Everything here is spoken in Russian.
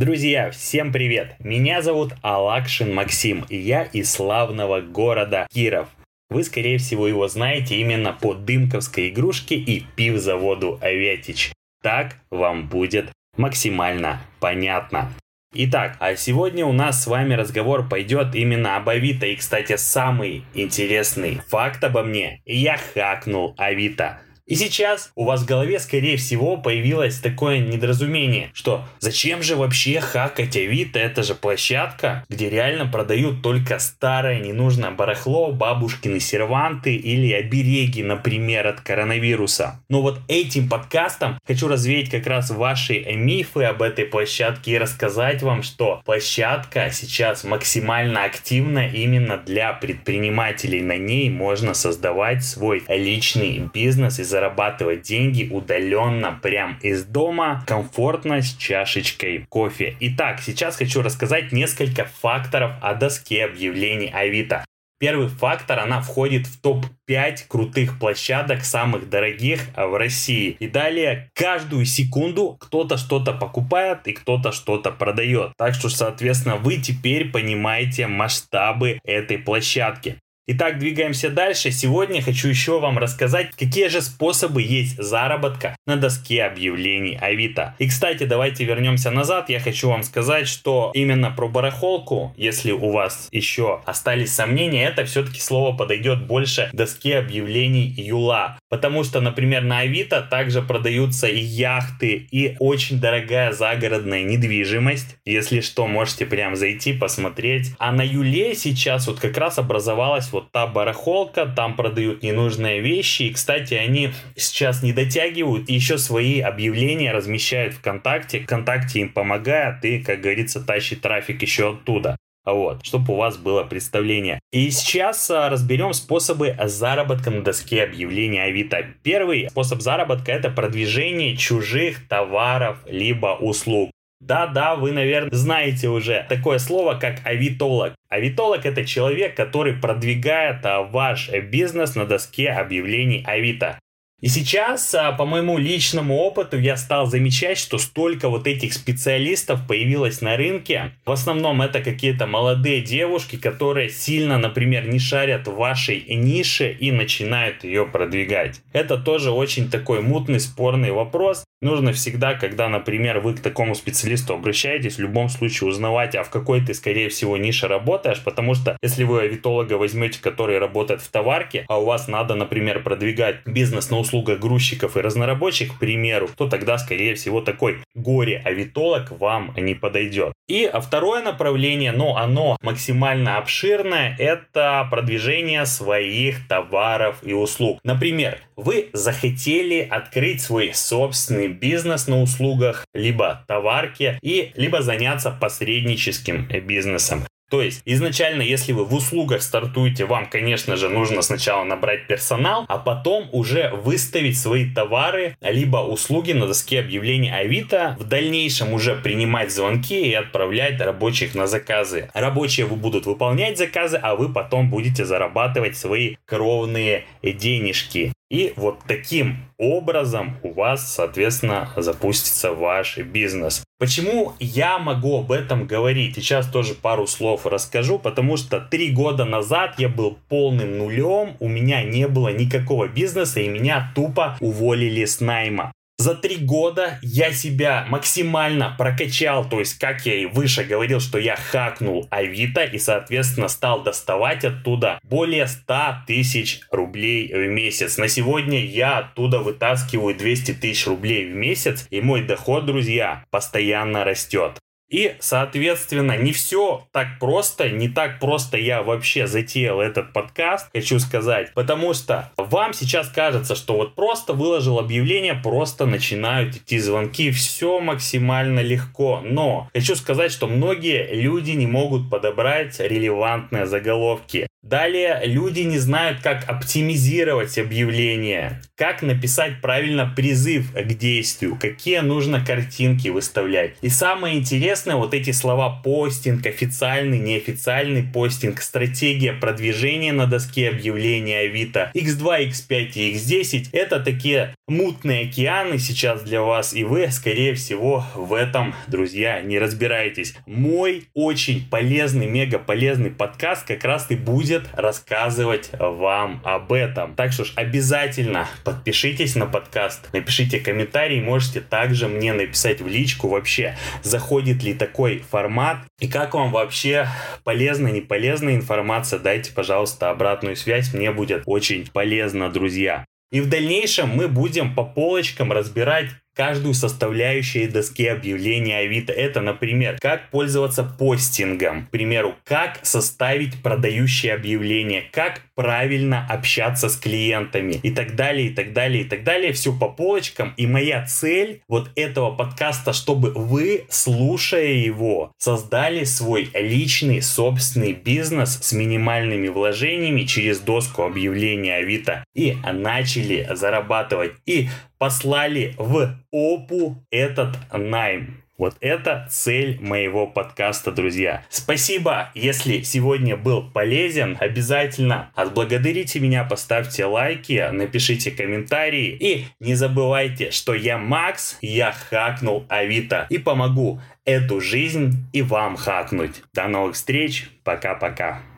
Друзья, всем привет! Меня зовут Алакшин Максим, и я из славного города Киров. Вы, скорее всего, его знаете именно по дымковской игрушке и пивзаводу Аветич. Так вам будет максимально понятно. Итак, а сегодня у нас с вами разговор пойдет именно об Авито. И, кстати, самый интересный факт обо мне. Я хакнул Авито. И сейчас у вас в голове, скорее всего, появилось такое недоразумение, что зачем же вообще хакать Авито, это же площадка, где реально продают только старое ненужное барахло, бабушкины серванты или обереги, например, от коронавируса. Но вот этим подкастом хочу развеять как раз ваши мифы об этой площадке и рассказать вам, что площадка сейчас максимально активна именно для предпринимателей. На ней можно создавать свой личный бизнес и зарабатывать деньги удаленно, прям из дома, комфортно с чашечкой кофе. Итак, сейчас хочу рассказать несколько факторов о доске объявлений Авито. Первый фактор, она входит в топ-5 крутых площадок, самых дорогих в России. И далее, каждую секунду кто-то что-то покупает и кто-то что-то продает. Так что, соответственно, вы теперь понимаете масштабы этой площадки. Итак, двигаемся дальше. Сегодня хочу еще вам рассказать, какие же способы есть заработка на доске объявлений Авито. И, кстати, давайте вернемся назад. Я хочу вам сказать, что именно про барахолку, если у вас еще остались сомнения, это все-таки слово подойдет больше доске объявлений Юла. Потому что, например, на Авито также продаются и яхты, и очень дорогая загородная недвижимость. Если что, можете прям зайти, посмотреть. А на Юле сейчас вот как раз образовалась вот та барахолка, там продают ненужные вещи. И, кстати, они сейчас не дотягивают, еще свои объявления размещают ВКонтакте. ВКонтакте им помогает и, как говорится, тащит трафик еще оттуда. Вот, чтобы у вас было представление. И сейчас а, разберем способы заработка на доске объявления Авито. Первый способ заработка это продвижение чужих товаров либо услуг. Да-да, вы, наверное, знаете уже такое слово, как авитолог. Авитолог это человек, который продвигает а, ваш бизнес на доске объявлений Авито. И сейчас, а, по моему личному опыту, я стал замечать, что столько вот этих специалистов появилось на рынке. В основном это какие-то молодые девушки, которые сильно, например, не шарят в вашей нише и начинают ее продвигать. Это тоже очень такой мутный, спорный вопрос. Нужно всегда, когда, например, вы к такому специалисту обращаетесь, в любом случае узнавать, а в какой ты, скорее всего, нише работаешь, потому что если вы авитолога возьмете, который работает в товарке, а у вас надо, например, продвигать бизнес на услугах грузчиков и разнорабочих, к примеру, то тогда, скорее всего, такой горе-авитолог вам не подойдет. И второе направление, но оно максимально обширное, это продвижение своих товаров и услуг. Например, вы захотели открыть свой собственный бизнес на услугах, либо товарки, и либо заняться посредническим бизнесом. То есть изначально, если вы в услугах стартуете, вам, конечно же, нужно сначала набрать персонал, а потом уже выставить свои товары либо услуги на доске объявлений Авито, в дальнейшем уже принимать звонки и отправлять рабочих на заказы. Рабочие будут выполнять заказы, а вы потом будете зарабатывать свои кровные денежки. И вот таким образом у вас, соответственно, запустится ваш бизнес. Почему я могу об этом говорить? Сейчас тоже пару слов расскажу, потому что три года назад я был полным нулем, у меня не было никакого бизнеса и меня тупо уволили с найма. За три года я себя максимально прокачал, то есть, как я и выше говорил, что я хакнул Авито и, соответственно, стал доставать оттуда более 100 тысяч рублей в месяц. На сегодня я оттуда вытаскиваю 200 тысяч рублей в месяц, и мой доход, друзья, постоянно растет. И, соответственно, не все так просто, не так просто я вообще затеял этот подкаст, хочу сказать, потому что вам сейчас кажется, что вот просто выложил объявление, просто начинают идти звонки, все максимально легко, но хочу сказать, что многие люди не могут подобрать релевантные заголовки. Далее люди не знают, как оптимизировать объявление, как написать правильно призыв к действию, какие нужно картинки выставлять. И самое интересное, вот эти слова постинг, официальный, неофициальный постинг, стратегия продвижения на доске объявления Авито, X2, X5 и X10, это такие мутные океаны сейчас для вас, и вы, скорее всего, в этом, друзья, не разбираетесь. Мой очень полезный, мега полезный подкаст как раз и будет рассказывать вам об этом. Так что ж, обязательно подпишитесь на подкаст, напишите комментарий, можете также мне написать в личку вообще, заходит ли такой формат, и как вам вообще полезная, не полезная информация, дайте, пожалуйста, обратную связь, мне будет очень полезно, друзья. И в дальнейшем мы будем по полочкам разбирать каждую составляющую доски объявления Авито. Это, например, как пользоваться постингом, к примеру, как составить продающее объявление, как правильно общаться с клиентами и так далее, и так далее, и так далее. Все по полочкам. И моя цель вот этого подкаста, чтобы вы, слушая его, создали свой личный собственный бизнес с минимальными вложениями через доску объявления Авито и начали зарабатывать. И послали в ОПУ этот найм. Вот это цель моего подкаста, друзья. Спасибо, если сегодня был полезен. Обязательно отблагодарите меня, поставьте лайки, напишите комментарии. И не забывайте, что я Макс, я хакнул Авито и помогу эту жизнь и вам хакнуть. До новых встреч, пока-пока.